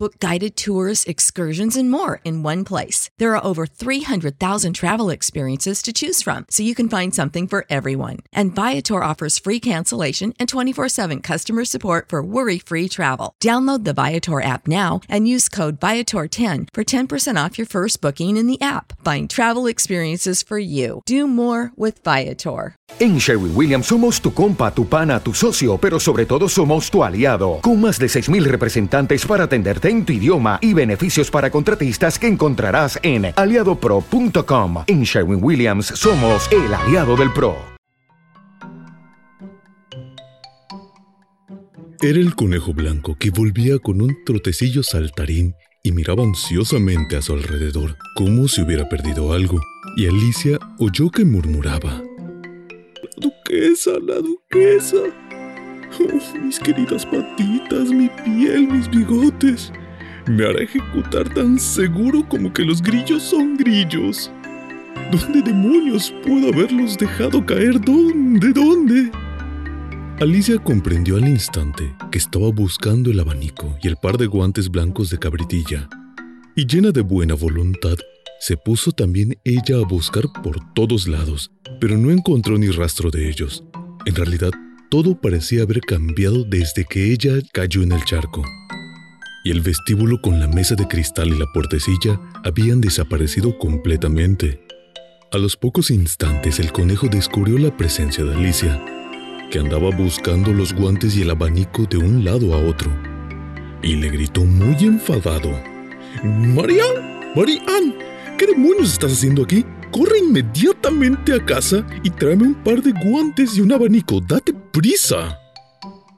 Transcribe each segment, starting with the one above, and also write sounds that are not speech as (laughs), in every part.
Book guided tours, excursions, and more in one place. There are over 300,000 travel experiences to choose from, so you can find something for everyone. And Viator offers free cancellation and 24 7 customer support for worry free travel. Download the Viator app now and use code Viator10 for 10% off your first booking in the app. Find travel experiences for you. Do more with Viator. En Sherwin Williams somos tu compa, tu pana, tu socio, pero sobre todo somos tu aliado, con más de 6.000 representantes para atenderte en tu idioma y beneficios para contratistas que encontrarás en aliadopro.com. En Sherwin Williams somos el aliado del PRO. Era el conejo blanco que volvía con un trotecillo saltarín y miraba ansiosamente a su alrededor, como si hubiera perdido algo, y Alicia oyó que murmuraba. La duquesa, la duquesa. (laughs) Mis queridas patitas, mi piel, mis bigotes. Me hará ejecutar tan seguro como que los grillos son grillos. ¿Dónde demonios puedo haberlos dejado caer? ¿Dónde? ¿Dónde? Alicia comprendió al instante que estaba buscando el abanico y el par de guantes blancos de cabritilla, y llena de buena voluntad, se puso también ella a buscar por todos lados, pero no encontró ni rastro de ellos. En realidad, todo parecía haber cambiado desde que ella cayó en el charco. Y el vestíbulo con la mesa de cristal y la puertecilla habían desaparecido completamente. A los pocos instantes el conejo descubrió la presencia de Alicia, que andaba buscando los guantes y el abanico de un lado a otro, y le gritó muy enfadado. ¡Marian! ¡Marian! ¿Qué demonios estás haciendo aquí? Corre inmediatamente a casa y tráeme un par de guantes y un abanico. ¡Date prisa!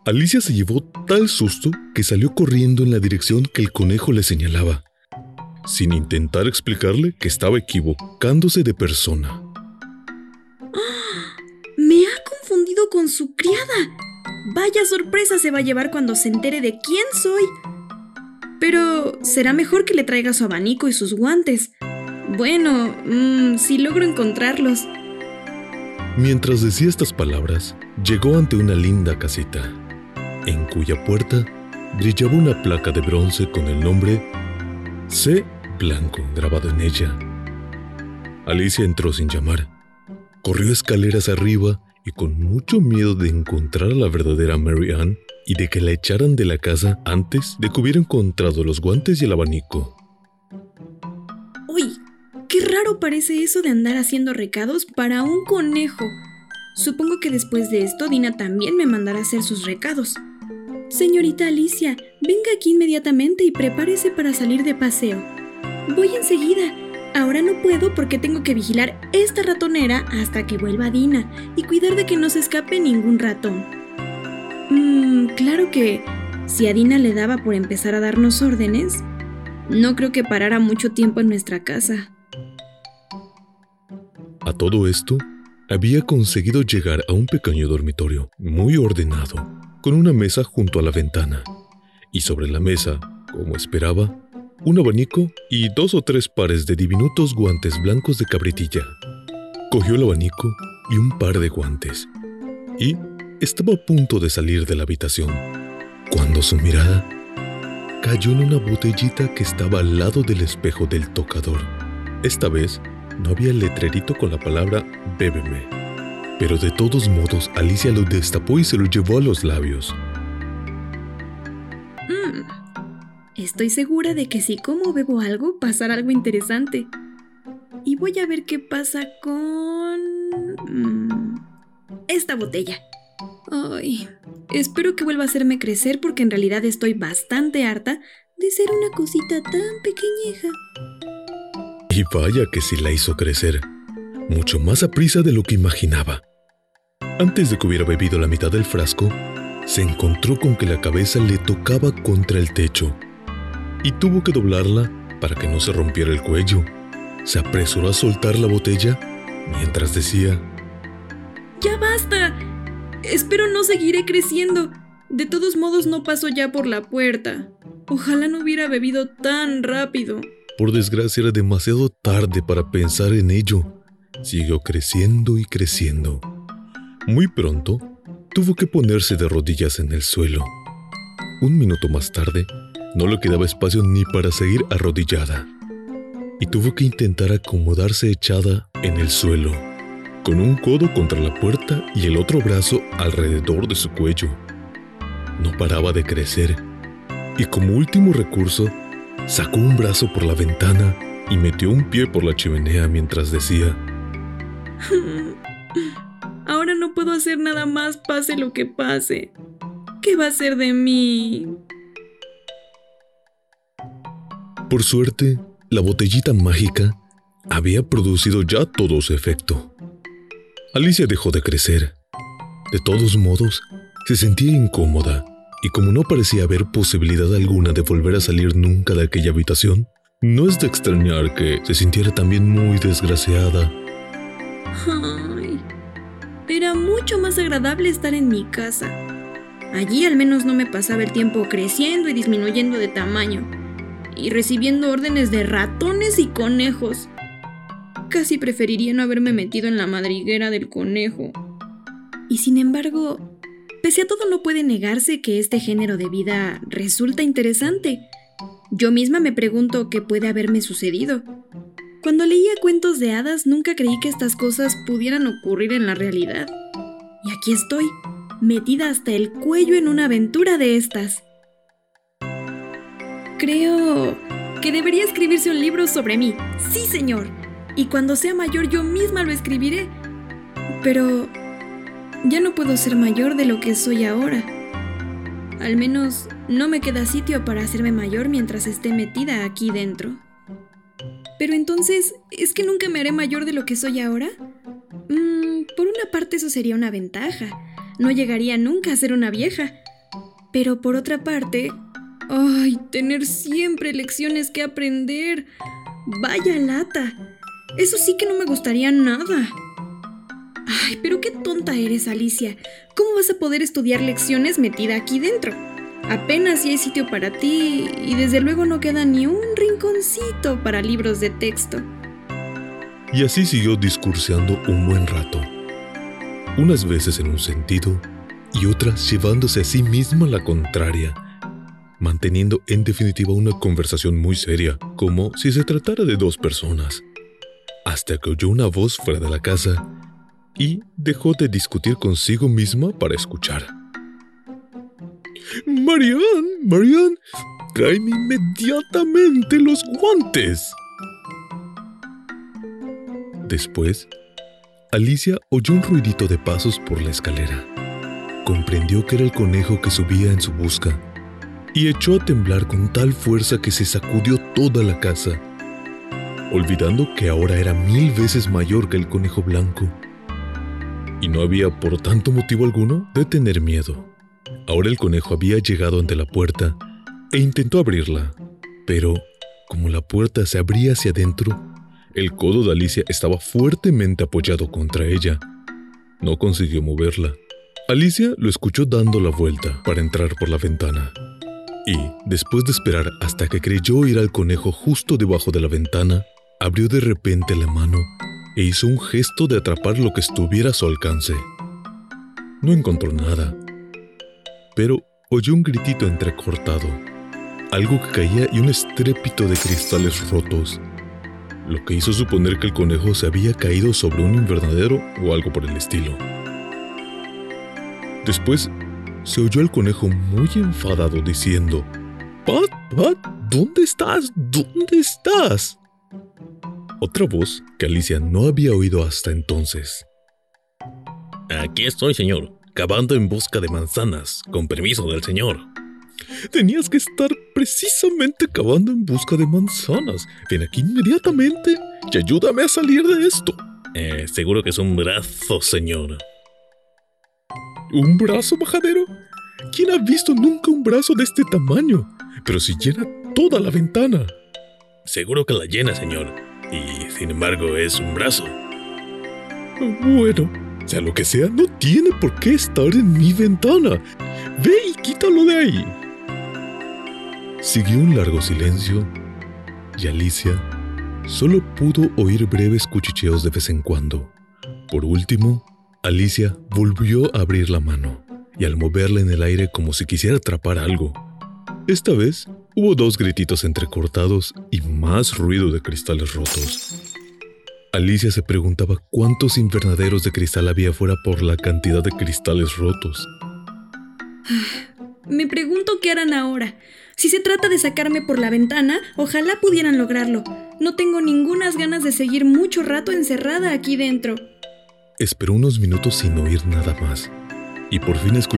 Alicia se llevó tal susto que salió corriendo en la dirección que el conejo le señalaba, sin intentar explicarle que estaba equivocándose de persona. (gasps) Me ha confundido con su criada. Vaya sorpresa se va a llevar cuando se entere de quién soy. Pero será mejor que le traiga su abanico y sus guantes. Bueno, mmm, si logro encontrarlos. Mientras decía estas palabras, llegó ante una linda casita, en cuya puerta brillaba una placa de bronce con el nombre C. Blanco grabado en ella. Alicia entró sin llamar. Corrió escaleras arriba y con mucho miedo de encontrar a la verdadera Mary Ann y de que la echaran de la casa antes de que hubiera encontrado los guantes y el abanico. Uy, qué raro parece eso de andar haciendo recados para un conejo. Supongo que después de esto Dina también me mandará hacer sus recados. Señorita Alicia, venga aquí inmediatamente y prepárese para salir de paseo. Voy enseguida. Ahora no puedo porque tengo que vigilar esta ratonera hasta que vuelva Dina y cuidar de que no se escape ningún ratón. Mmm, claro que si a Dina le daba por empezar a darnos órdenes, no creo que parara mucho tiempo en nuestra casa. A todo esto, había conseguido llegar a un pequeño dormitorio muy ordenado, con una mesa junto a la ventana, y sobre la mesa, como esperaba, un abanico y dos o tres pares de diminutos guantes blancos de cabritilla. Cogió el abanico y un par de guantes, y estaba a punto de salir de la habitación, cuando su mirada cayó en una botellita que estaba al lado del espejo del tocador. Esta vez no había letrerito con la palabra bébeme, pero de todos modos Alicia lo destapó y se lo llevó a los labios. Mm, estoy segura de que si como bebo algo, pasará algo interesante. Y voy a ver qué pasa con... mm, esta botella. Ay, espero que vuelva a hacerme crecer porque en realidad estoy bastante harta de ser una cosita tan pequeñeja. Y vaya que sí la hizo crecer, mucho más a prisa de lo que imaginaba. Antes de que hubiera bebido la mitad del frasco, se encontró con que la cabeza le tocaba contra el techo y tuvo que doblarla para que no se rompiera el cuello. Se apresuró a soltar la botella mientras decía, ¡Ya basta! Espero no seguiré creciendo. De todos modos no paso ya por la puerta. Ojalá no hubiera bebido tan rápido. Por desgracia era demasiado tarde para pensar en ello. siguió creciendo y creciendo. Muy pronto, tuvo que ponerse de rodillas en el suelo. Un minuto más tarde, no le quedaba espacio ni para seguir arrodillada. Y tuvo que intentar acomodarse echada en el suelo, con un codo contra la puerta y el otro brazo alrededor de su cuello. No paraba de crecer, y como último recurso, sacó un brazo por la ventana y metió un pie por la chimenea mientras decía, (laughs) Ahora no puedo hacer nada más pase lo que pase. ¿Qué va a ser de mí? Por suerte, la botellita mágica había producido ya todo su efecto. Alicia dejó de crecer. De todos modos, se sentía incómoda y como no parecía haber posibilidad alguna de volver a salir nunca de aquella habitación, no es de extrañar que se sintiera también muy desgraciada. Ay, era mucho más agradable estar en mi casa. Allí al menos no me pasaba el tiempo creciendo y disminuyendo de tamaño, y recibiendo órdenes de ratones y conejos. Casi preferiría no haberme metido en la madriguera del conejo. Y sin embargo, pese a todo no puede negarse que este género de vida resulta interesante. Yo misma me pregunto qué puede haberme sucedido. Cuando leía cuentos de hadas nunca creí que estas cosas pudieran ocurrir en la realidad. Y aquí estoy, metida hasta el cuello en una aventura de estas. Creo que debería escribirse un libro sobre mí. Sí, señor. Y cuando sea mayor yo misma lo escribiré. Pero ya no puedo ser mayor de lo que soy ahora. Al menos no me queda sitio para hacerme mayor mientras esté metida aquí dentro. Pero entonces, ¿es que nunca me haré mayor de lo que soy ahora? Mm, por una parte eso sería una ventaja. No llegaría nunca a ser una vieja. Pero por otra parte, ¡ay! Tener siempre lecciones que aprender. Vaya lata. Eso sí que no me gustaría nada. Ay, pero qué tonta eres, Alicia. ¿Cómo vas a poder estudiar lecciones metida aquí dentro? Apenas si hay sitio para ti y desde luego no queda ni un rinconcito para libros de texto. Y así siguió discurseando un buen rato, unas veces en un sentido y otras llevándose a sí misma la contraria, manteniendo en definitiva una conversación muy seria, como si se tratara de dos personas, hasta que oyó una voz fuera de la casa y dejó de discutir consigo misma para escuchar. Marian, Marian, tráeme inmediatamente los guantes. Después, Alicia oyó un ruidito de pasos por la escalera. Comprendió que era el conejo que subía en su busca y echó a temblar con tal fuerza que se sacudió toda la casa, olvidando que ahora era mil veces mayor que el conejo blanco. Y no había por tanto motivo alguno de tener miedo. Ahora el conejo había llegado ante la puerta e intentó abrirla, pero como la puerta se abría hacia adentro, el codo de Alicia estaba fuertemente apoyado contra ella. No consiguió moverla. Alicia lo escuchó dando la vuelta para entrar por la ventana. Y, después de esperar hasta que creyó oír al conejo justo debajo de la ventana, abrió de repente la mano e hizo un gesto de atrapar lo que estuviera a su alcance. No encontró nada, pero oyó un gritito entrecortado, algo que caía y un estrépito de cristales rotos, lo que hizo suponer que el conejo se había caído sobre un invernadero o algo por el estilo. Después se oyó al conejo muy enfadado diciendo, Pat, Pat, ¿dónde estás? ¿Dónde estás? Otra voz que Alicia no había oído hasta entonces. Aquí estoy, señor cavando en busca de manzanas, con permiso del señor. Tenías que estar precisamente cavando en busca de manzanas. Ven aquí inmediatamente y ayúdame a salir de esto. Eh, seguro que es un brazo, señor. ¿Un brazo, majadero? ¿Quién ha visto nunca un brazo de este tamaño? Pero si llena toda la ventana. Seguro que la llena, señor. Y sin embargo es un brazo. Bueno, sea lo que sea, no tiene por qué estar en mi ventana. Ve y quítalo de ahí. Siguió un largo silencio y Alicia Solo pudo oír breves cuchicheos de vez en cuando. Por último, Alicia volvió a abrir la mano y al moverla en el aire como si quisiera atrapar algo. Esta vez hubo dos grititos entrecortados y más ruido de cristales rotos. Alicia se preguntaba cuántos invernaderos de cristal había fuera por la cantidad de cristales rotos. Me pregunto qué harán ahora. Si se trata de sacarme por la ventana, ojalá pudieran lograrlo. No tengo ningunas ganas de seguir mucho rato encerrada aquí dentro. Esperó unos minutos sin oír nada más y por fin escuchó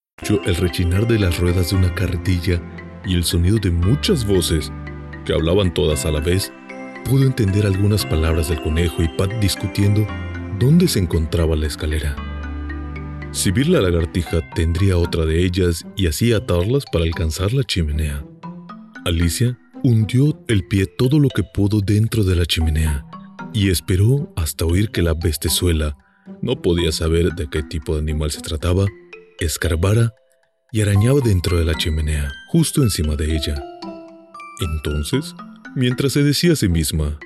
El rechinar de las ruedas de una carretilla y el sonido de muchas voces, que hablaban todas a la vez, pudo entender algunas palabras del conejo y Pat discutiendo dónde se encontraba la escalera. Si la lagartija tendría otra de ellas y así atarlas para alcanzar la chimenea. Alicia hundió el pie todo lo que pudo dentro de la chimenea y esperó hasta oír que la bestezuela no podía saber de qué tipo de animal se trataba, escarbara y arañaba dentro de la chimenea, justo encima de ella. Entonces, mientras se decía a sí misma,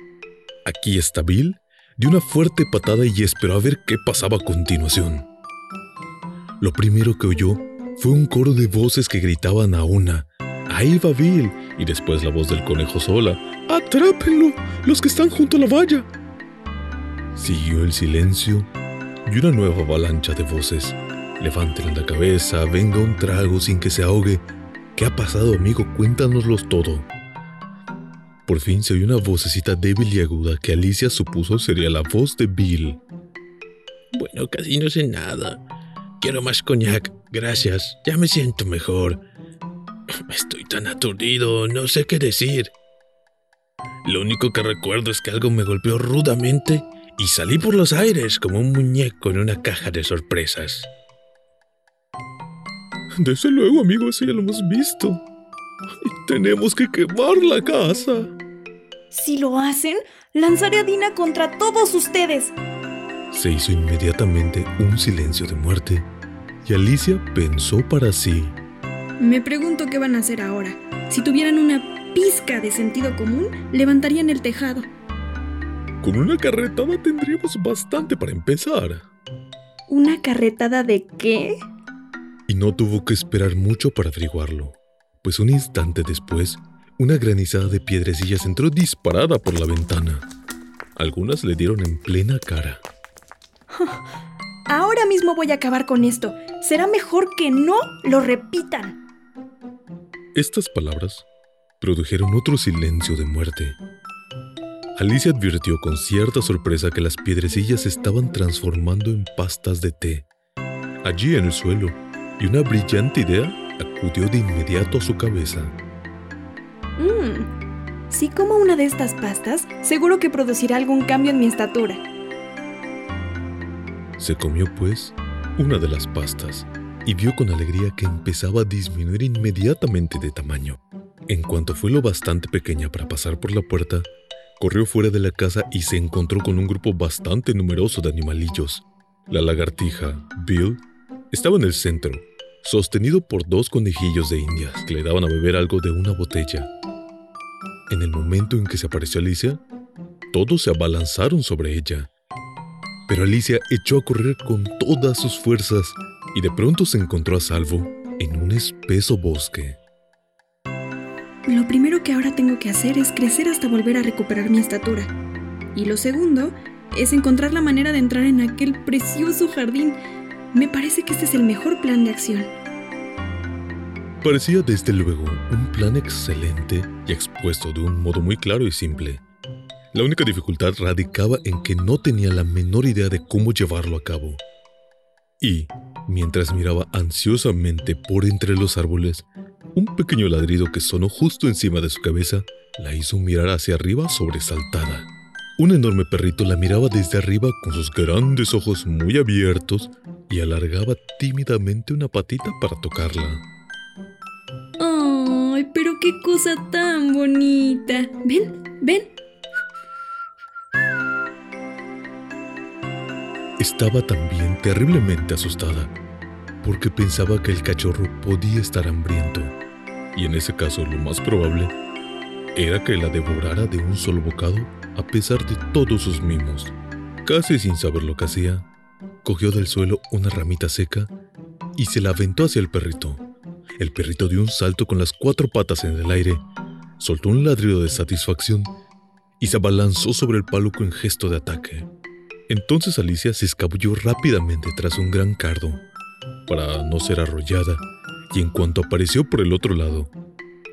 aquí está Bill, dio una fuerte patada y esperó a ver qué pasaba a continuación. Lo primero que oyó fue un coro de voces que gritaban a una, ahí va Bill, y después la voz del conejo sola, atrápenlo, los que están junto a la valla. Siguió el silencio y una nueva avalancha de voces. Levanten la cabeza, venga un trago sin que se ahogue. ¿Qué ha pasado, amigo? Cuéntanoslo todo. Por fin se oyó una vocecita débil y aguda que Alicia supuso sería la voz de Bill. Bueno, casi no sé nada. Quiero más coñac, gracias. Ya me siento mejor. Estoy tan aturdido, no sé qué decir. Lo único que recuerdo es que algo me golpeó rudamente y salí por los aires como un muñeco en una caja de sorpresas. Desde luego, amigo, eso ya lo hemos visto. tenemos que quemar la casa. Si lo hacen, lanzaré a Dina contra todos ustedes. Se hizo inmediatamente un silencio de muerte y Alicia pensó para sí. Me pregunto qué van a hacer ahora. Si tuvieran una pizca de sentido común, levantarían el tejado. Con una carretada tendríamos bastante para empezar. ¿Una carretada de qué? Y no tuvo que esperar mucho para averiguarlo, pues un instante después, una granizada de piedrecillas entró disparada por la ventana. Algunas le dieron en plena cara. (laughs) Ahora mismo voy a acabar con esto. Será mejor que no lo repitan. Estas palabras produjeron otro silencio de muerte Alicia advirtió con cierta sorpresa que las piedrecillas se estaban transformando en pastas de té. Allí en el suelo, y una brillante idea acudió de inmediato a su cabeza. Mmm, si como una de estas pastas, seguro que producirá algún cambio en mi estatura. Se comió, pues, una de las pastas y vio con alegría que empezaba a disminuir inmediatamente de tamaño. En cuanto fue lo bastante pequeña para pasar por la puerta, Corrió fuera de la casa y se encontró con un grupo bastante numeroso de animalillos. La lagartija, Bill, estaba en el centro, sostenido por dos conejillos de indias que le daban a beber algo de una botella. En el momento en que se apareció Alicia, todos se abalanzaron sobre ella. Pero Alicia echó a correr con todas sus fuerzas y de pronto se encontró a salvo en un espeso bosque. Lo primero que ahora tengo que hacer es crecer hasta volver a recuperar mi estatura. Y lo segundo es encontrar la manera de entrar en aquel precioso jardín. Me parece que este es el mejor plan de acción. Parecía desde luego un plan excelente y expuesto de un modo muy claro y simple. La única dificultad radicaba en que no tenía la menor idea de cómo llevarlo a cabo. Y, mientras miraba ansiosamente por entre los árboles, un pequeño ladrido que sonó justo encima de su cabeza la hizo mirar hacia arriba sobresaltada. Un enorme perrito la miraba desde arriba con sus grandes ojos muy abiertos y alargaba tímidamente una patita para tocarla. ¡Ay, pero qué cosa tan bonita! Ven, ven. Estaba también terriblemente asustada, porque pensaba que el cachorro podía estar hambriento, y en ese caso lo más probable era que la devorara de un solo bocado a pesar de todos sus mimos. Casi sin saber lo que hacía, cogió del suelo una ramita seca y se la aventó hacia el perrito. El perrito dio un salto con las cuatro patas en el aire, soltó un ladrido de satisfacción y se abalanzó sobre el palo con gesto de ataque. Entonces Alicia se escabulló rápidamente tras un gran cardo, para no ser arrollada, y en cuanto apareció por el otro lado,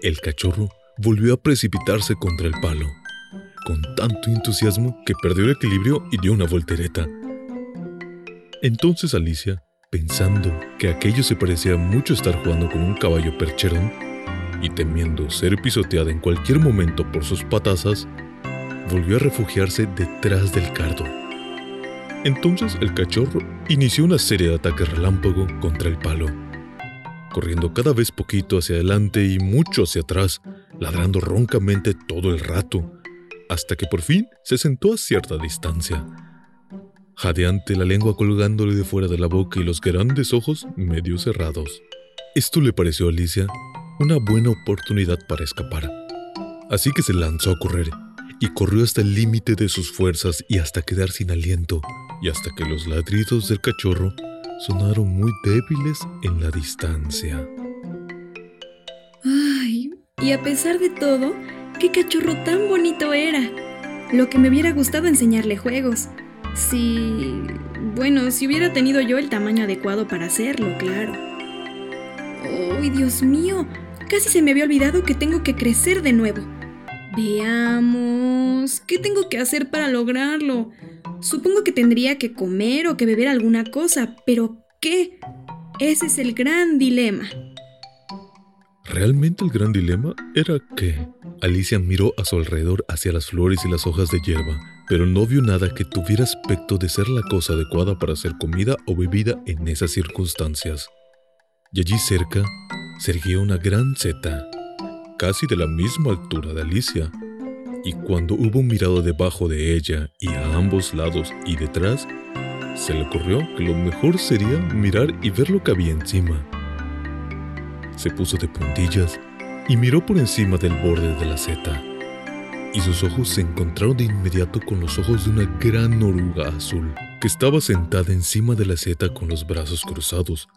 el cachorro volvió a precipitarse contra el palo, con tanto entusiasmo que perdió el equilibrio y dio una voltereta. Entonces Alicia pensando que aquello se parecía mucho estar jugando con un caballo percherón y temiendo ser pisoteada en cualquier momento por sus patazas, volvió a refugiarse detrás del cardo. Entonces el cachorro inició una serie de ataques relámpago contra el palo, corriendo cada vez poquito hacia adelante y mucho hacia atrás, ladrando roncamente todo el rato, hasta que por fin se sentó a cierta distancia jadeante la lengua colgándole de fuera de la boca y los grandes ojos medio cerrados. Esto le pareció a Alicia una buena oportunidad para escapar. Así que se lanzó a correr y corrió hasta el límite de sus fuerzas y hasta quedar sin aliento y hasta que los ladridos del cachorro sonaron muy débiles en la distancia. Ay, y a pesar de todo, qué cachorro tan bonito era. Lo que me hubiera gustado enseñarle juegos. Si... Bueno, si hubiera tenido yo el tamaño adecuado para hacerlo, claro. ¡Ay, Dios mío! Casi se me había olvidado que tengo que crecer de nuevo. Veamos. ¿Qué tengo que hacer para lograrlo? Supongo que tendría que comer o que beber alguna cosa, pero ¿qué? Ese es el gran dilema. Realmente el gran dilema era que Alicia miró a su alrededor hacia las flores y las hojas de hierba pero no vio nada que tuviera aspecto de ser la cosa adecuada para hacer comida o bebida en esas circunstancias. Y allí cerca se erguía una gran seta, casi de la misma altura de Alicia, y cuando hubo mirado debajo de ella y a ambos lados y detrás, se le ocurrió que lo mejor sería mirar y ver lo que había encima. Se puso de puntillas y miró por encima del borde de la seta y sus ojos se encontraron de inmediato con los ojos de una gran oruga azul, que estaba sentada encima de la seta con los brazos cruzados,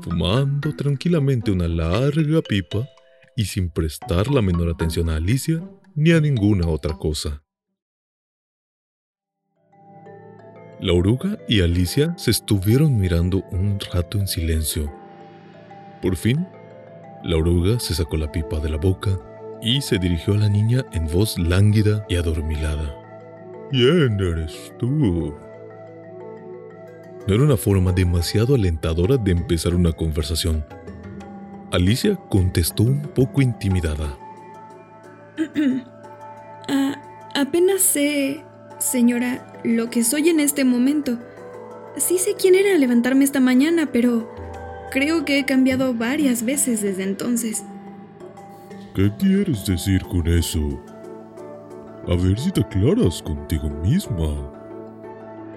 fumando tranquilamente una larga pipa y sin prestar la menor atención a Alicia ni a ninguna otra cosa. La oruga y Alicia se estuvieron mirando un rato en silencio. Por fin, la oruga se sacó la pipa de la boca y se dirigió a la niña en voz lánguida y adormilada. ¿Quién eres tú? No era una forma demasiado alentadora de empezar una conversación. Alicia contestó un poco intimidada. (clears throat) Ah, apenas sé, señora, lo que soy en este momento. Sí sé quién era levantarme esta mañana, pero creo que he cambiado varias veces desde entonces. ¿Qué quieres decir con eso? A ver si te aclaras contigo misma.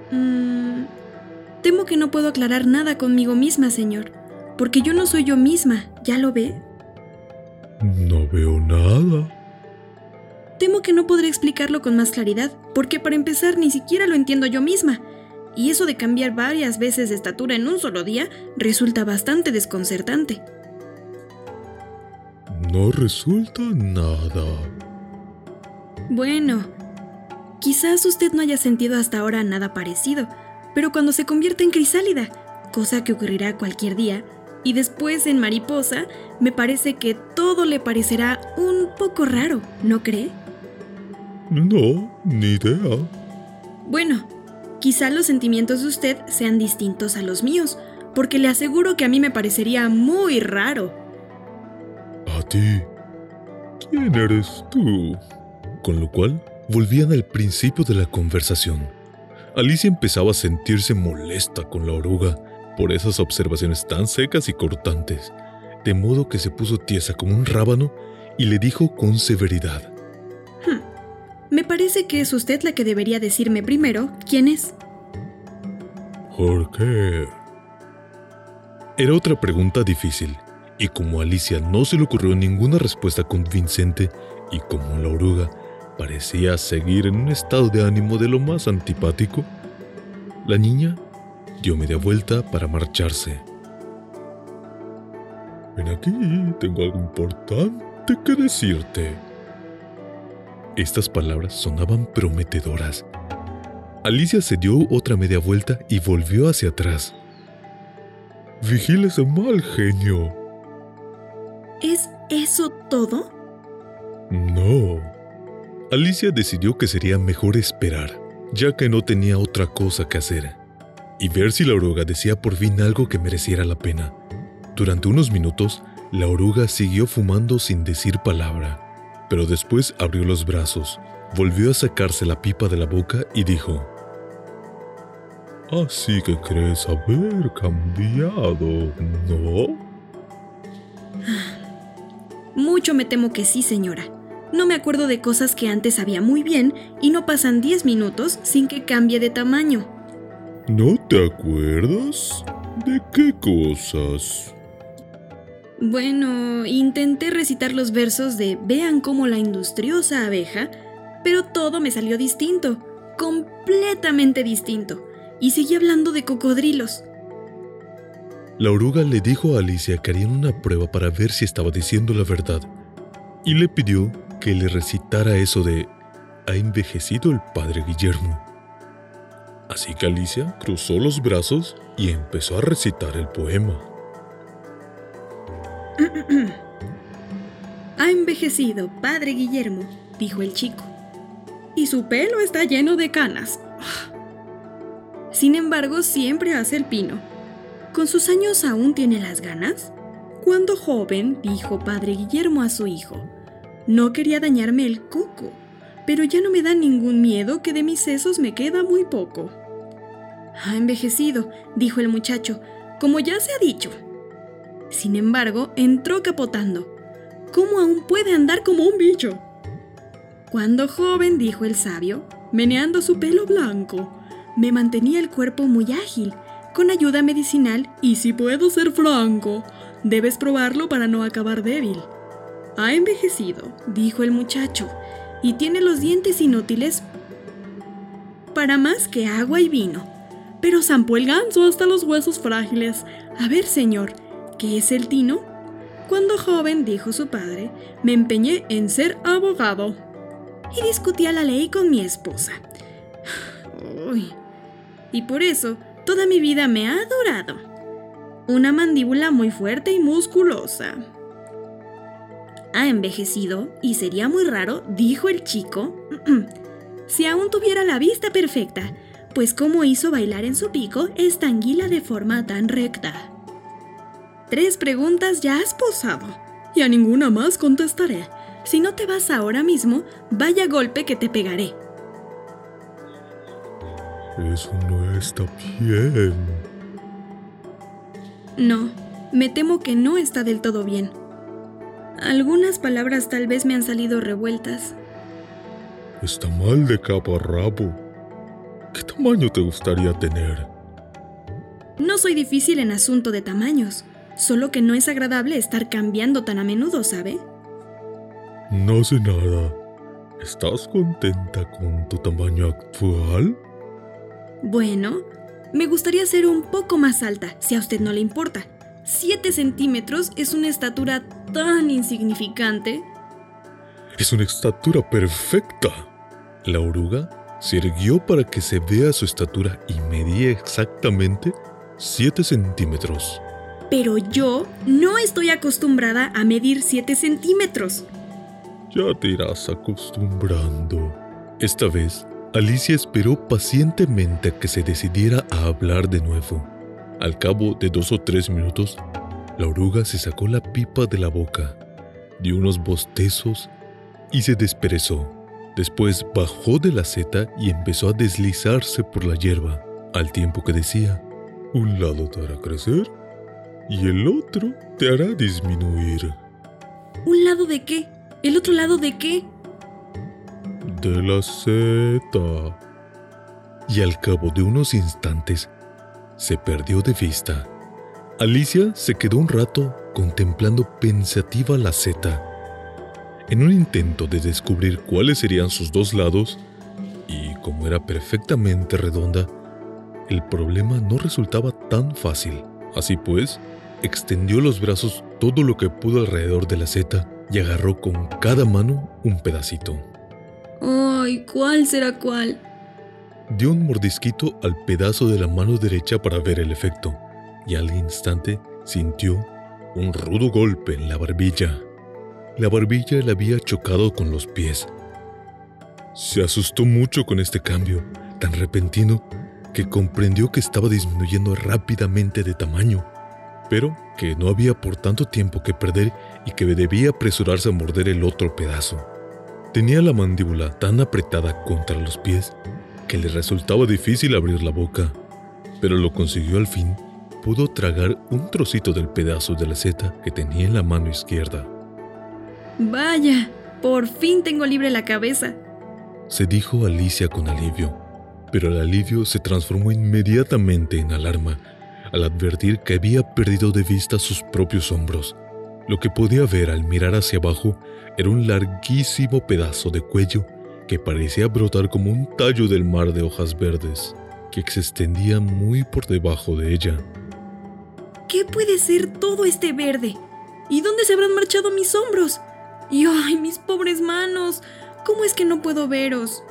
Mm, temo que no puedo aclarar nada conmigo misma, señor, porque yo no soy yo misma, ¿ya lo ve? No veo nada. Temo que no podré explicarlo con más claridad, porque para empezar ni siquiera lo entiendo yo misma, y eso de cambiar varias veces de estatura en un solo día resulta bastante desconcertante. No resulta nada. Bueno, quizás usted no haya sentido hasta ahora nada parecido, pero cuando se convierte en crisálida, cosa que ocurrirá cualquier día, y después en mariposa, me parece que todo le parecerá un poco raro, ¿no cree? No, ni idea. Bueno, quizá los sentimientos de usted sean distintos a los míos, porque le aseguro que a mí me parecería muy raro ti. ¿Quién eres tú? Con lo cual, volvían al principio de la conversación. Alicia empezaba a sentirse molesta con la oruga por esas observaciones tan secas y cortantes, de modo que se puso tiesa como un rábano y le dijo con severidad. Hmm, me parece que es usted la que debería decirme primero quién es. ¿Por qué? Era otra pregunta difícil, y como a Alicia no se le ocurrió ninguna respuesta convincente, y como la oruga parecía seguir en un estado de ánimo de lo más antipático, la niña dio media vuelta para marcharse. Ven aquí, tengo algo importante que decirte. Estas palabras sonaban prometedoras. Alicia se dio otra media vuelta y volvió hacia atrás. Vigílese mal genio. ¿Es eso todo? No. Alicia decidió que sería mejor esperar, ya que no tenía otra cosa que hacer, y ver si la oruga decía por fin algo que mereciera la pena. Durante unos minutos, la oruga siguió fumando sin decir palabra, pero después abrió los brazos, volvió a sacarse la pipa de la boca y dijo, Así que crees haber cambiado, ¿no? Mucho me temo que sí, señora. No me acuerdo de cosas que antes sabía muy bien y no pasan 10 minutos sin que cambie de tamaño. ¿No te acuerdas? ¿De qué cosas? Bueno, intenté recitar los versos de Vean cómo la industriosa abeja, pero todo me salió distinto, completamente distinto, y seguí hablando de cocodrilos. La oruga le dijo a Alicia que harían una prueba para ver si estaba diciendo la verdad, y le pidió que le recitara eso de ha envejecido el padre Guillermo. Así que Alicia cruzó los brazos y empezó a recitar el poema. (clears throat) ha envejecido, padre Guillermo, dijo el chico, y su pelo está lleno de canas. (sighs) Sin embargo, siempre hace el pino. ¿Con sus años aún tiene las ganas? Cuando joven, dijo padre Guillermo a su hijo, no quería dañarme el coco, pero ya no me da ningún miedo que de mis sesos me queda muy poco. Ha envejecido, dijo el muchacho, como ya se ha dicho. Sin embargo, entró capotando. ¿Cómo aún puede andar como un bicho? Cuando joven, dijo el sabio, meneando su pelo blanco, me mantenía el cuerpo muy ágil, con ayuda medicinal y si puedo ser franco, debes probarlo para no acabar débil. Ha envejecido, dijo el muchacho, y tiene los dientes inútiles para más que agua y vino. Pero zampó el ganso hasta los huesos frágiles. A ver, señor, ¿qué es el tino? Cuando joven, dijo su padre, me empeñé en ser abogado. Y discutía la ley con mi esposa. (sighs) Uy. Y por eso, toda mi vida me ha adorado. Una mandíbula muy fuerte y musculosa ha envejecido y sería muy raro, dijo el chico, si aún tuviera la vista perfecta, pues cómo hizo bailar en su pico esta anguila de forma tan recta. Tres preguntas ya has posado, y a ninguna más contestaré. Si no te vas ahora mismo, vaya golpe que te pegaré. Eso no está bien. No, me temo que no está del todo bien. Algunas palabras tal vez me han salido revueltas. Está mal de capa a rabo. ¿Qué tamaño te gustaría tener? No soy difícil en asunto de tamaños, solo que no es agradable estar cambiando tan a menudo, ¿sabe? No sé nada. ¿Estás contenta con tu tamaño actual? Bueno, me gustaría ser un poco más alta, si a usted no le importa. 7 centímetros es una estatura tan insignificante. Es una estatura perfecta. La oruga se erguió para que se vea su estatura y medía exactamente 7 centímetros. Pero yo no estoy acostumbrada a medir 7 centímetros. Ya te irás acostumbrando. Esta vez, Alicia esperó pacientemente a que se decidiera a hablar de nuevo. Al cabo de dos o tres minutos, la oruga se sacó la pipa de la boca, dio unos bostezos y se desperezó. Después bajó de la seta y empezó a deslizarse por la hierba, al tiempo que decía, un lado te hará crecer y el otro te hará disminuir. ¿Un lado de qué? ¿El otro lado de qué? De la seta. Y al cabo de unos instantes, se perdió de vista. Alicia se quedó un rato contemplando pensativa la seta. En un intento de descubrir cuáles serían sus dos lados, y como era perfectamente redonda, el problema no resultaba tan fácil. Así pues, extendió los brazos todo lo que pudo alrededor de la seta y agarró con cada mano un pedacito. ¡Ay! ¿Cuál será cuál? Dio un mordisquito al pedazo de la mano derecha para ver el efecto, y al instante sintió un rudo golpe en la barbilla. La barbilla le había chocado con los pies. Se asustó mucho con este cambio, tan repentino, que comprendió que estaba disminuyendo rápidamente de tamaño pero que no había por tanto tiempo que perder y que debía apresurarse a morder el otro pedazo. Tenía la mandíbula tan apretada contra los pies que le resultaba difícil abrir la boca, pero lo consiguió al fin. Pudo tragar un trocito del pedazo de la seta que tenía en la mano izquierda. Vaya, por fin tengo libre la cabeza, se dijo Alicia con alivio, pero el alivio se transformó inmediatamente en alarma al advertir que había perdido de vista sus propios hombros. Lo que podía ver al mirar hacia abajo era un larguísimo pedazo de cuello que parecía brotar como un tallo del mar de hojas verdes, que se extendía muy por debajo de ella. ¿Qué puede ser todo este verde? ¿Y dónde se habrán marchado mis hombros? Y ay, mis pobres manos, ¿cómo es que no puedo veros?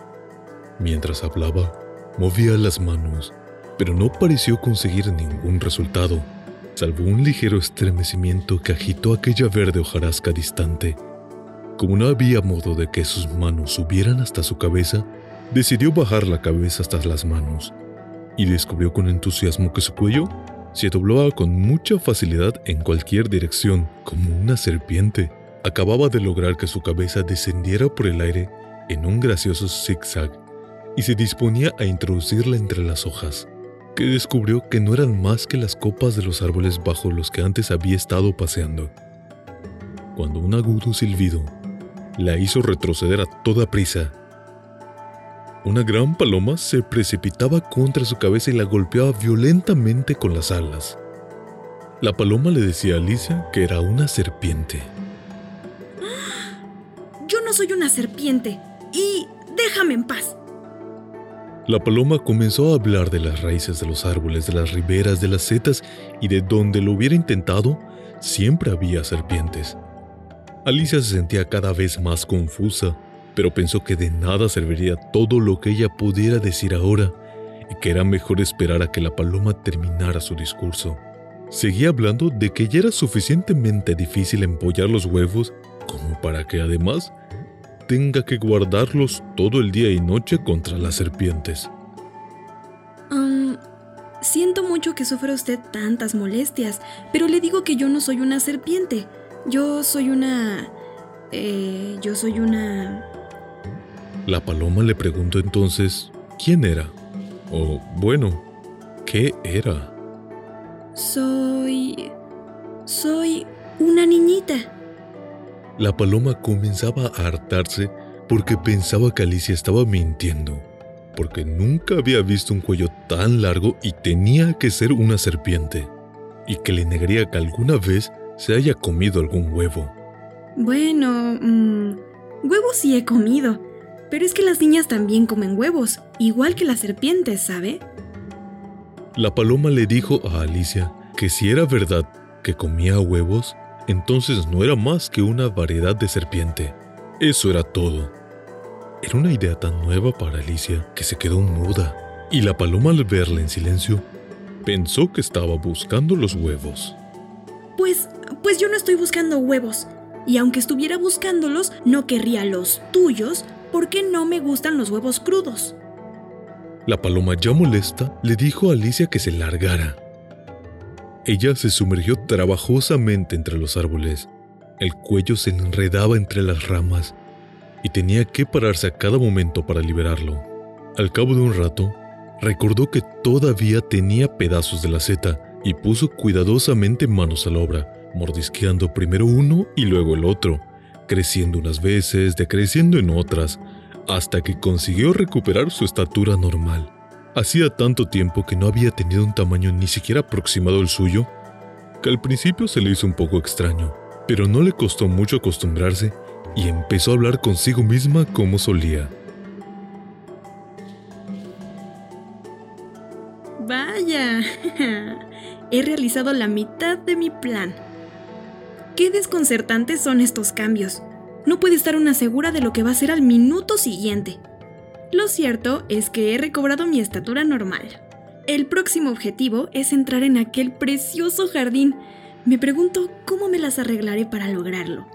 Mientras hablaba, movía las manos pero no pareció conseguir ningún resultado, salvo un ligero estremecimiento que agitó aquella verde hojarasca distante. Como no había modo de que sus manos subieran hasta su cabeza, decidió bajar la cabeza hasta las manos, y descubrió con entusiasmo que su cuello se doblaba con mucha facilidad en cualquier dirección, como una serpiente. Acababa de lograr que su cabeza descendiera por el aire en un gracioso zigzag y se disponía a introducirla entre las hojas que descubrió que no eran más que las copas de los árboles bajo los que antes había estado paseando. Cuando un agudo silbido la hizo retroceder a toda prisa, una gran paloma se precipitaba contra su cabeza y la golpeaba violentamente con las alas. La paloma le decía a Alicia que era una serpiente. Yo no soy una serpiente y déjame en paz. La paloma comenzó a hablar de las raíces de los árboles, de las riberas, de las setas y de donde lo hubiera intentado, siempre había serpientes. Alicia se sentía cada vez más confusa, pero pensó que de nada serviría todo lo que ella pudiera decir ahora y que era mejor esperar a que la paloma terminara su discurso. Seguía hablando de que ya era suficientemente difícil empollar los huevos como para que además tenga que guardarlos todo el día y noche contra las serpientes. siento mucho que sufra usted tantas molestias, pero le digo que yo no soy una serpiente. Yo soy una... Eh, yo soy una... La paloma le preguntó entonces quién era. O bueno, ¿qué era? Soy... Soy una niñita. La paloma comenzaba a hartarse porque pensaba que Alicia estaba mintiendo, porque nunca había visto un cuello tan largo y tenía que ser una serpiente, y que le negaría que alguna vez se haya comido algún huevo. Bueno, mmm, huevos sí he comido, pero es que las niñas también comen huevos, igual que las serpientes, ¿sabe? La paloma le dijo a Alicia que si era verdad que comía huevos, entonces no era más que una variedad de serpiente. Eso era todo. Era una idea tan nueva para Alicia que se quedó muda, y la paloma al verla en silencio pensó que estaba buscando los huevos. Pues, pues yo no estoy buscando huevos, y aunque estuviera buscándolos, no querría los tuyos porque no me gustan los huevos crudos. La paloma ya molesta le dijo a Alicia que se largara ella se sumergió trabajosamente entre los árboles. El cuello se enredaba entre las ramas y tenía que pararse a cada momento para liberarlo. Al cabo de un rato, recordó que todavía tenía pedazos de la seta y puso cuidadosamente manos a la obra, mordisqueando primero uno y luego el otro, creciendo unas veces, decreciendo en otras, hasta que consiguió recuperar su estatura normal. Hacía tanto tiempo que no había tenido un tamaño ni siquiera aproximado al suyo, que al principio se le hizo un poco extraño, pero no le costó mucho acostumbrarse y empezó a hablar consigo misma como solía. Vaya, (laughs) he realizado la mitad de mi plan. Qué desconcertantes son estos cambios. No puede estar una segura de lo que va a ser al minuto siguiente. Lo cierto es que he recobrado mi estatura normal. El próximo objetivo es entrar en aquel precioso jardín. Me pregunto cómo me las arreglaré para lograrlo.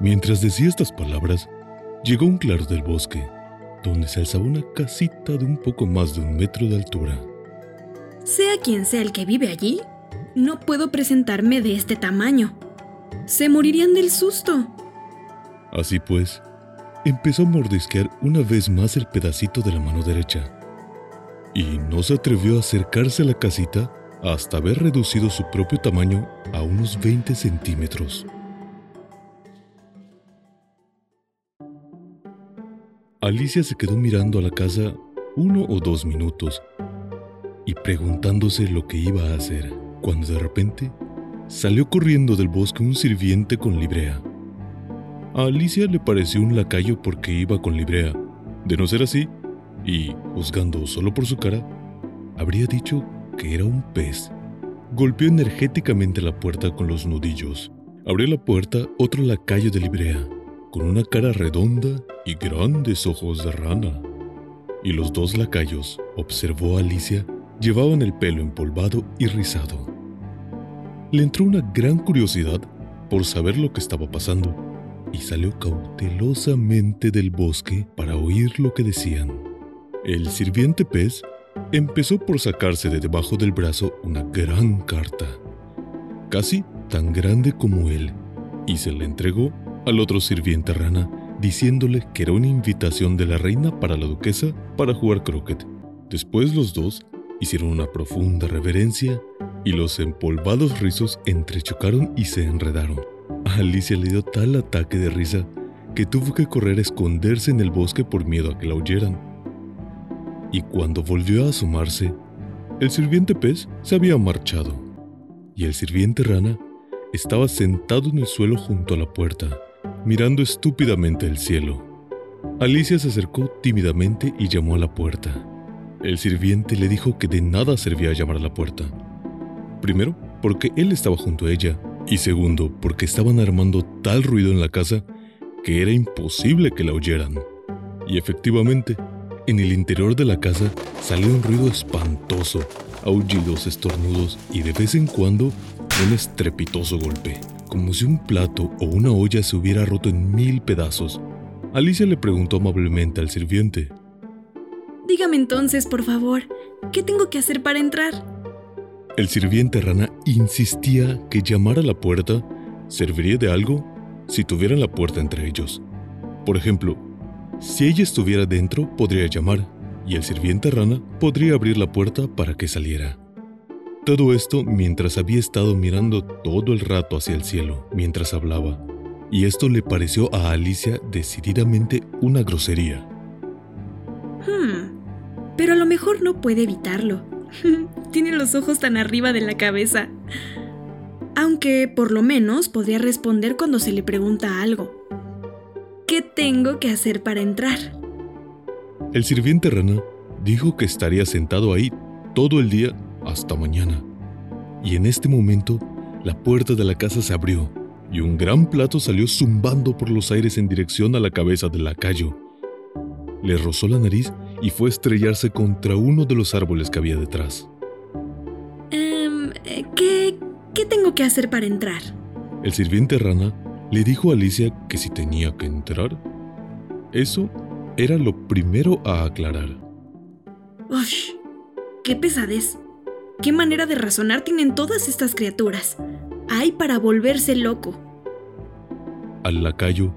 Mientras decía estas palabras, llegó un claro del bosque, donde se alzaba una casita de un poco más de un metro de altura. Sea quien sea el que vive allí, no puedo presentarme de este tamaño. Se morirían del susto. Así pues, empezó a mordisquear una vez más el pedacito de la mano derecha. Y no se atrevió a acercarse a la casita hasta haber reducido su propio tamaño a unos 20 centímetros. Alicia se quedó mirando a la casa uno o dos minutos y preguntándose lo que iba a hacer, cuando de repente salió corriendo del bosque un sirviente con librea. A Alicia le pareció un lacayo porque iba con librea. De no ser así, y juzgando solo por su cara, habría dicho que era un pez. Golpeó energéticamente la puerta con los nudillos. Abrió la puerta otro lacayo de librea, con una cara redonda y grandes ojos de rana. Y los dos lacayos, observó Alicia, llevaban el pelo empolvado y rizado. Le entró una gran curiosidad por saber lo que estaba pasando y salió cautelosamente del bosque para oír lo que decían. El sirviente pez empezó por sacarse de debajo del brazo una gran carta, casi tan grande como él, y se la entregó al otro sirviente rana diciéndole que era una invitación de la reina para la duquesa para jugar croquet. Después los dos hicieron una profunda reverencia y los empolvados rizos entrechocaron y se enredaron. A Alicia le dio tal ataque de risa que tuvo que correr a esconderse en el bosque por miedo a que la oyeran. Y cuando volvió a asomarse, el sirviente pez se había marchado y el sirviente rana estaba sentado en el suelo junto a la puerta, mirando estúpidamente el cielo. Alicia se acercó tímidamente y llamó a la puerta. El sirviente le dijo que de nada servía llamar a la puerta. Primero, porque él estaba junto a ella, y segundo, porque estaban armando tal ruido en la casa que era imposible que la oyeran. Y efectivamente, en el interior de la casa salió un ruido espantoso, aullidos, estornudos y de vez en cuando un estrepitoso golpe, como si un plato o una olla se hubiera roto en mil pedazos. Alicia le preguntó amablemente al sirviente. Dígame entonces, por favor, ¿qué tengo que hacer para entrar? El sirviente rana insistía que llamar a la puerta serviría de algo si tuvieran la puerta entre ellos. Por ejemplo, si ella estuviera dentro, podría llamar, y el sirviente rana podría abrir la puerta para que saliera. Todo esto mientras había estado mirando todo el rato hacia el cielo mientras hablaba, y esto le pareció a Alicia decididamente una grosería. Pero a lo mejor no puede evitarlo. (laughs) Tiene los ojos tan arriba de la cabeza. Aunque por lo menos podría responder cuando se le pregunta algo. ¿Qué tengo que hacer para entrar? El sirviente rana dijo que estaría sentado ahí todo el día hasta mañana. Y en este momento, la puerta de la casa se abrió y un gran plato salió zumbando por los aires en dirección a la cabeza del lacayo. Le rozó la nariz y fue a estrellarse contra uno de los árboles que había detrás. Em, ¿qué, ¿Qué tengo que hacer para entrar? El sirviente rana le dijo a Alicia que si tenía que entrar, eso era lo primero a aclarar. ¡Ush! ¡Qué pesadez! ¿Qué manera de razonar tienen todas estas criaturas? Hay para volverse loco. Al lacayo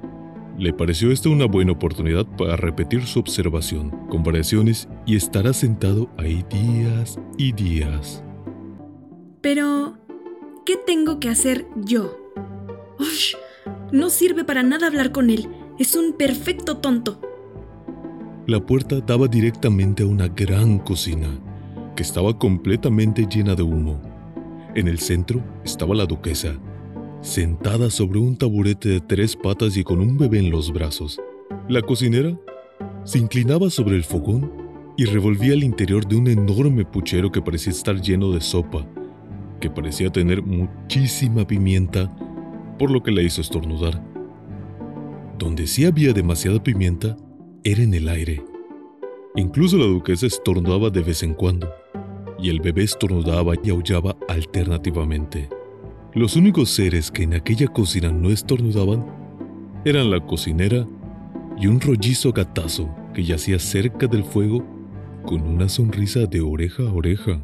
Le pareció esta una buena oportunidad para repetir su observación, con variaciones, y estará sentado ahí días y días. Pero, ¿qué tengo que hacer yo? Ush, no sirve para nada hablar con él. Es un perfecto tonto. La puerta daba directamente a una gran cocina, que estaba completamente llena de humo. En el centro estaba la duquesa, sentada sobre un taburete de tres patas y con un bebé en los brazos. La cocinera se inclinaba sobre el fogón y revolvía el interior de un enorme puchero que parecía estar lleno de sopa, que parecía tener muchísima pimienta, por lo que la hizo estornudar. Donde sí había demasiada pimienta era en el aire. Incluso la duquesa estornudaba de vez en cuando, y el bebé estornudaba y aullaba alternativamente. Los únicos seres que en aquella cocina no estornudaban eran la cocinera y un rollizo gatazo que yacía cerca del fuego con una sonrisa de oreja a oreja.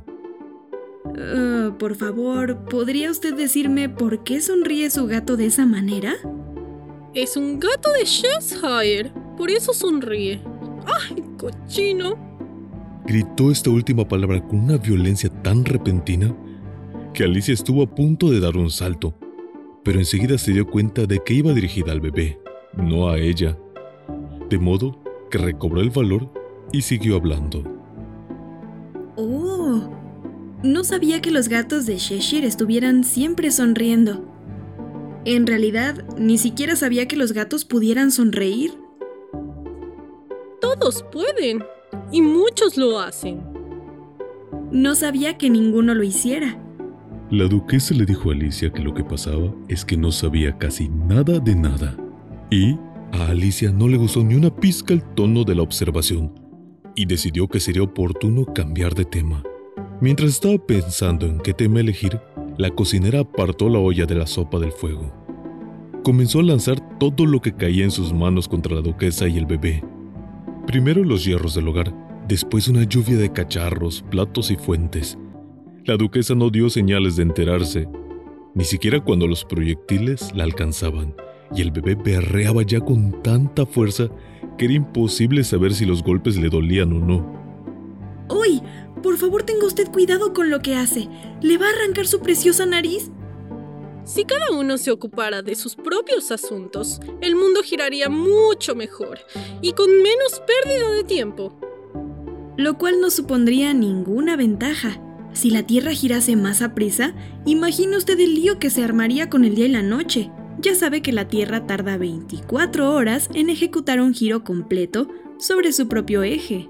Uh, por favor, ¿podría usted decirme por qué sonríe su gato de esa manera? Es un gato de Cheshire, por eso sonríe. ¡Ay, cochino! Gritó esta última palabra con una violencia tan repentina que Alicia estuvo a punto de dar un salto, pero enseguida se dio cuenta de que iba dirigida al bebé, no a ella. De modo que recobró el valor y siguió hablando. Oh, no sabía que los gatos de Cheshire estuvieran siempre sonriendo. En realidad, ni siquiera sabía que los gatos pudieran sonreír. Todos pueden, y muchos lo hacen. No sabía que ninguno lo hiciera. La duquesa le dijo a Alicia que lo que pasaba es que no sabía casi nada de nada. Y a Alicia no le gustó ni una pizca el tono de la observación, y decidió que sería oportuno cambiar de tema. Mientras estaba pensando en qué tema elegir, la cocinera apartó la olla de la sopa del fuego. Comenzó a lanzar todo lo que caía en sus manos contra la duquesa y el bebé. Primero los hierros del hogar, después una lluvia de cacharros, platos y fuentes. La duquesa no dio señales de enterarse, ni siquiera cuando los proyectiles la alcanzaban, y el bebé berreaba ya con tanta fuerza que era imposible saber si los golpes le dolían o no. ¡Uy! Por favor tenga usted cuidado con lo que hace. ¿Le va a arrancar su preciosa nariz? Si cada uno se ocupara de sus propios asuntos, el mundo giraría mucho mejor y con menos pérdida de tiempo. Lo cual no supondría ninguna ventaja. Si la Tierra girase más a prisa, imagine usted el lío que se armaría con el día y la noche. Ya sabe que la Tierra tarda 24 horas en ejecutar un giro completo sobre su propio eje.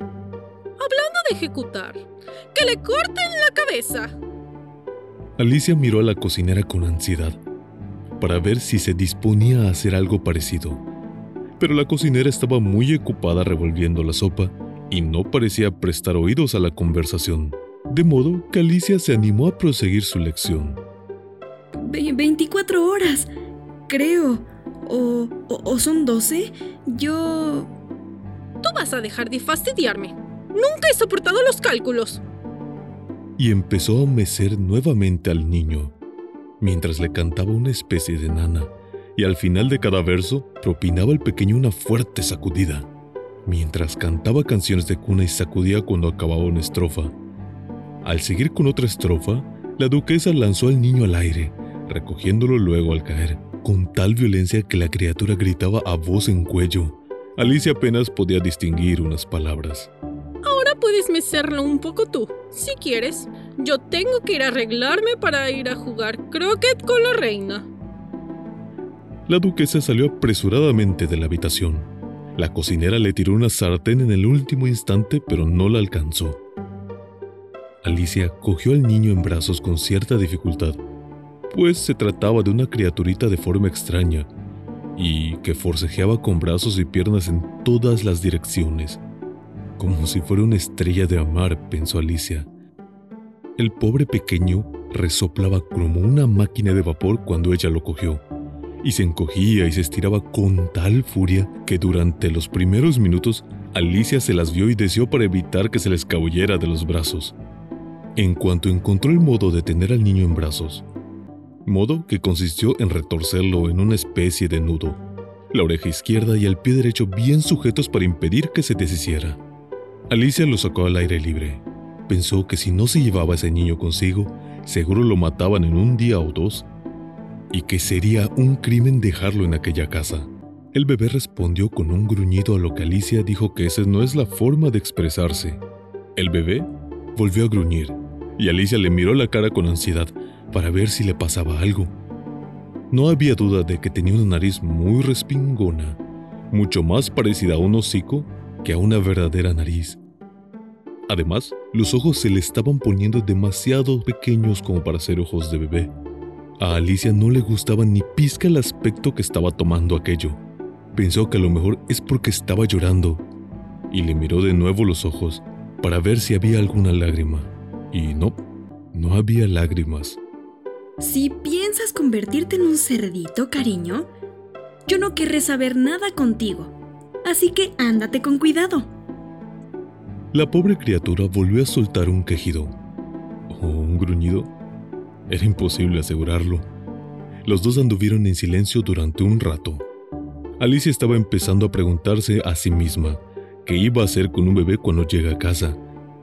Hablando de ejecutar, que le corten la cabeza. Alicia miró a la cocinera con ansiedad para ver si se disponía a hacer algo parecido. Pero la cocinera estaba muy ocupada revolviendo la sopa y no parecía prestar oídos a la conversación, de modo que Alicia se animó a proseguir su lección. Ve 24 horas, creo. O, o, o son 12. Yo... Tú vas a dejar de fastidiarme. Nunca he soportado los cálculos. Y empezó a mecer nuevamente al niño, mientras le cantaba una especie de nana, y al final de cada verso propinaba al pequeño una fuerte sacudida, mientras cantaba canciones de cuna y sacudía cuando acababa una estrofa. Al seguir con otra estrofa, la duquesa lanzó al niño al aire, recogiéndolo luego al caer, con tal violencia que la criatura gritaba a voz en cuello. Alicia apenas podía distinguir unas palabras. Ahora puedes mecerlo un poco tú, si quieres. Yo tengo que ir a arreglarme para ir a jugar croquet con la reina. La duquesa salió apresuradamente de la habitación. La cocinera le tiró una sartén en el último instante, pero no la alcanzó. Alicia cogió al niño en brazos con cierta dificultad, pues se trataba de una criaturita de forma extraña y que forcejeaba con brazos y piernas en todas las direcciones, como si fuera una estrella de amar, pensó Alicia. El pobre pequeño resoplaba como una máquina de vapor cuando ella lo cogió, y se encogía y se estiraba con tal furia que durante los primeros minutos Alicia se las vio y deseó para evitar que se le escabullera de los brazos. En cuanto encontró el modo de tener al niño en brazos, modo que consistió en retorcerlo en una especie de nudo, la oreja izquierda y el pie derecho bien sujetos para impedir que se deshiciera. Alicia lo sacó al aire libre. Pensó que si no se llevaba a ese niño consigo, seguro lo mataban en un día o dos, y que sería un crimen dejarlo en aquella casa. El bebé respondió con un gruñido a lo que Alicia dijo que esa no es la forma de expresarse. El bebé volvió a gruñir, y Alicia le miró la cara con ansiedad para ver si le pasaba algo. No había duda de que tenía una nariz muy respingona, mucho más parecida a un hocico que a una verdadera nariz. Además, los ojos se le estaban poniendo demasiado pequeños como para ser ojos de bebé. A Alicia no le gustaba ni pizca el aspecto que estaba tomando aquello. Pensó que a lo mejor es porque estaba llorando y le miró de nuevo los ojos para ver si había alguna lágrima. Y no, no había lágrimas. Si piensas convertirte en un cerdito, cariño, yo no querré saber nada contigo. Así que ándate con cuidado. La pobre criatura volvió a soltar un quejido. ¿O un gruñido? Era imposible asegurarlo. Los dos anduvieron en silencio durante un rato. Alicia estaba empezando a preguntarse a sí misma qué iba a hacer con un bebé cuando llega a casa,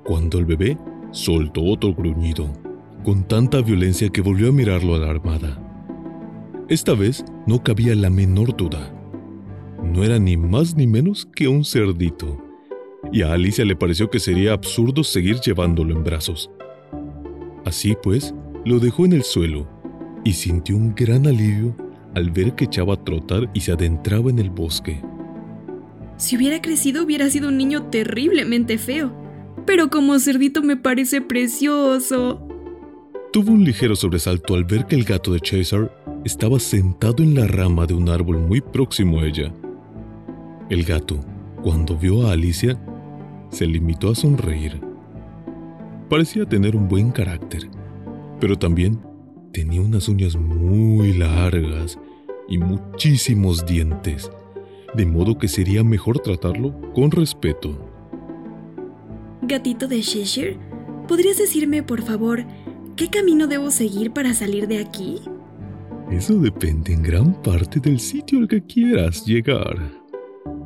cuando el bebé soltó otro gruñido con tanta violencia que volvió a mirarlo alarmada. Esta vez no cabía la menor duda. No era ni más ni menos que un cerdito, y a Alicia le pareció que sería absurdo seguir llevándolo en brazos. Así pues, lo dejó en el suelo y sintió un gran alivio al ver que echaba a trotar y se adentraba en el bosque. Si hubiera crecido hubiera sido un niño terriblemente feo, pero como cerdito me parece precioso. Tuvo un ligero sobresalto al ver que el gato de Chaser estaba sentado en la rama de un árbol muy próximo a ella. El gato, cuando vio a Alicia, se limitó a sonreír. Parecía tener un buen carácter, pero también tenía unas uñas muy largas y muchísimos dientes, de modo que sería mejor tratarlo con respeto. Gatito de Cheshire, ¿podrías decirme, por favor, ¿Qué camino debo seguir para salir de aquí? Eso depende en gran parte del sitio al que quieras llegar.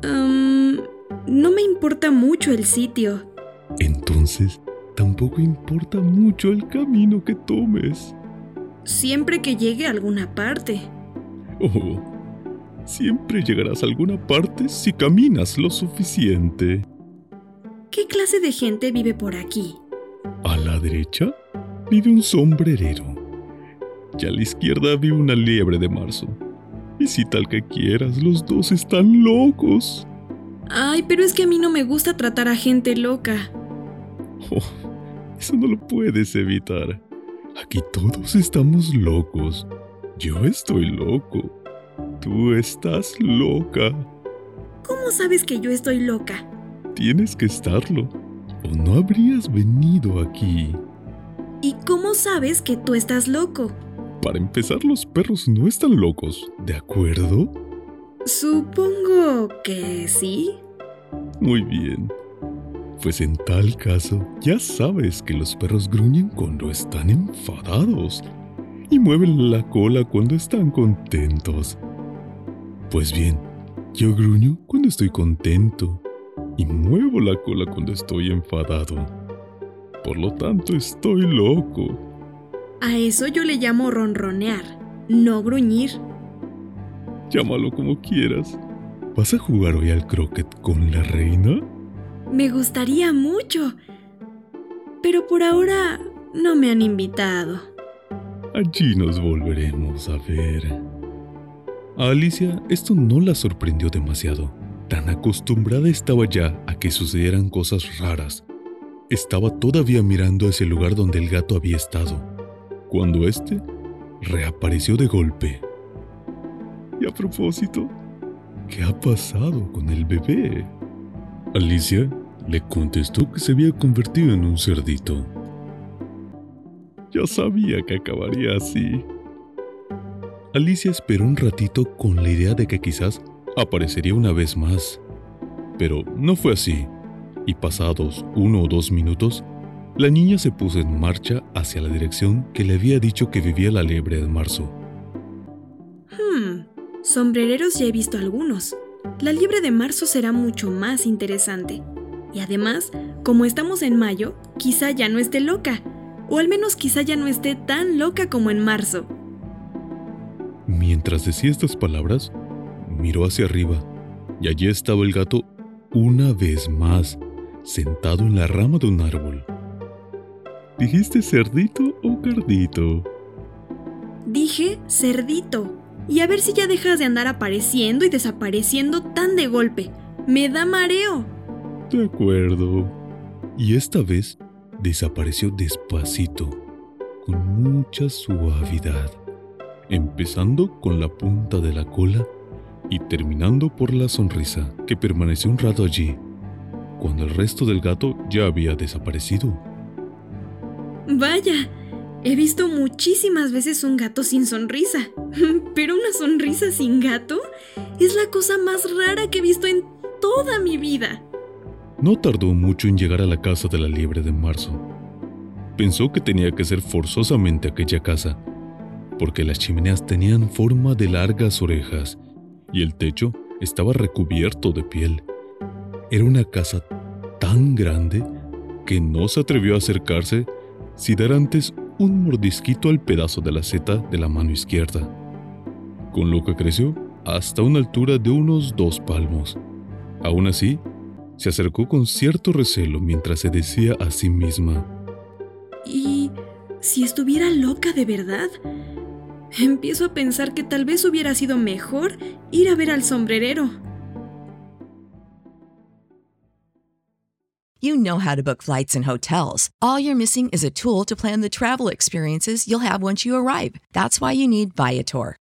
no me importa mucho el sitio. Entonces, tampoco importa mucho el camino que tomes. Siempre que llegue a alguna parte. Oh, siempre llegarás a alguna parte si caminas lo suficiente. ¿Qué clase de gente vive por aquí? A la derecha vive un sombrerero. Y a la izquierda vive una liebre de marzo. Y si tal que quieras, los dos están locos. Ay, pero es que a mí no me gusta tratar a gente loca. Oh, eso no lo puedes evitar. Aquí todos estamos locos. Yo estoy loco. Tú estás loca. ¿Cómo sabes que yo estoy loca? Tienes que estarlo. O no habrías venido aquí. ¿Y cómo sabes que tú estás loco? Para empezar, los perros no están locos, ¿de acuerdo? Supongo que sí. Muy bien. Pues en tal caso, ya sabes que los perros gruñen cuando están enfadados y mueven la cola cuando están contentos. Pues bien, yo gruño cuando estoy contento y muevo la cola cuando estoy enfadado. Por lo tanto, estoy loco. A eso yo le llamo ronronear, no gruñir. Llámalo como quieras. ¿Vas a jugar hoy al croquet con la reina? Me gustaría mucho. Pero por ahora no me han invitado. Allí nos volveremos a ver. A Alicia esto no la sorprendió demasiado. Tan acostumbrada estaba ya a que sucedieran cosas raras estaba todavía mirando ese lugar donde el gato había estado, cuando éste reapareció de golpe. Y a propósito, ¿qué ha pasado con el bebé? Alicia le contestó que se había convertido en un cerdito. Ya sabía que acabaría así. Alicia esperó un ratito con la idea de que quizás aparecería una vez más, pero no fue así y pasados uno o dos minutos, la niña se puso en marcha hacia la dirección que le había dicho que vivía la liebre de marzo. Hmm, Sombrereros ya he visto algunos. La liebre de marzo será mucho más interesante. Y además, como estamos en mayo, quizá ya no esté loca. O al menos quizá ya no esté tan loca como en marzo. Mientras decía estas palabras, miró hacia arriba y allí estaba el gato una vez más, sentado en la rama de un árbol. ¿Dijiste cerdito o cardito? Dije cerdito. Y a ver si ya dejas de andar apareciendo y desapareciendo tan de golpe. Me da mareo. De acuerdo. Y esta vez desapareció despacito, con mucha suavidad, empezando con la punta de la cola y terminando por la sonrisa, que permaneció un rato allí, cuando el resto del gato ya había desaparecido. Vaya, he visto muchísimas veces un gato sin sonrisa, (laughs) pero una sonrisa sin gato es la cosa más rara que he visto en toda mi vida. No tardó mucho en llegar a la casa de la liebre de marzo. Pensó que tenía que ser forzosamente aquella casa, porque las chimeneas tenían forma de largas orejas y el techo estaba recubierto de piel. Era una casa tan grande que no se atrevió a acercarse sin dar antes un mordisquito al pedazo de la seta de la mano izquierda, con lo que creció hasta una altura de unos dos palmos. Aún así, se acercó con cierto recelo mientras se decía a sí misma, ¿Y si estuviera loca de verdad? Empiezo a pensar que tal vez hubiera sido mejor ir a ver al sombrerero. You know how to book flights and hotels. All you're missing is a tool to plan the travel experiences you'll have once you arrive. That's why you need Viator.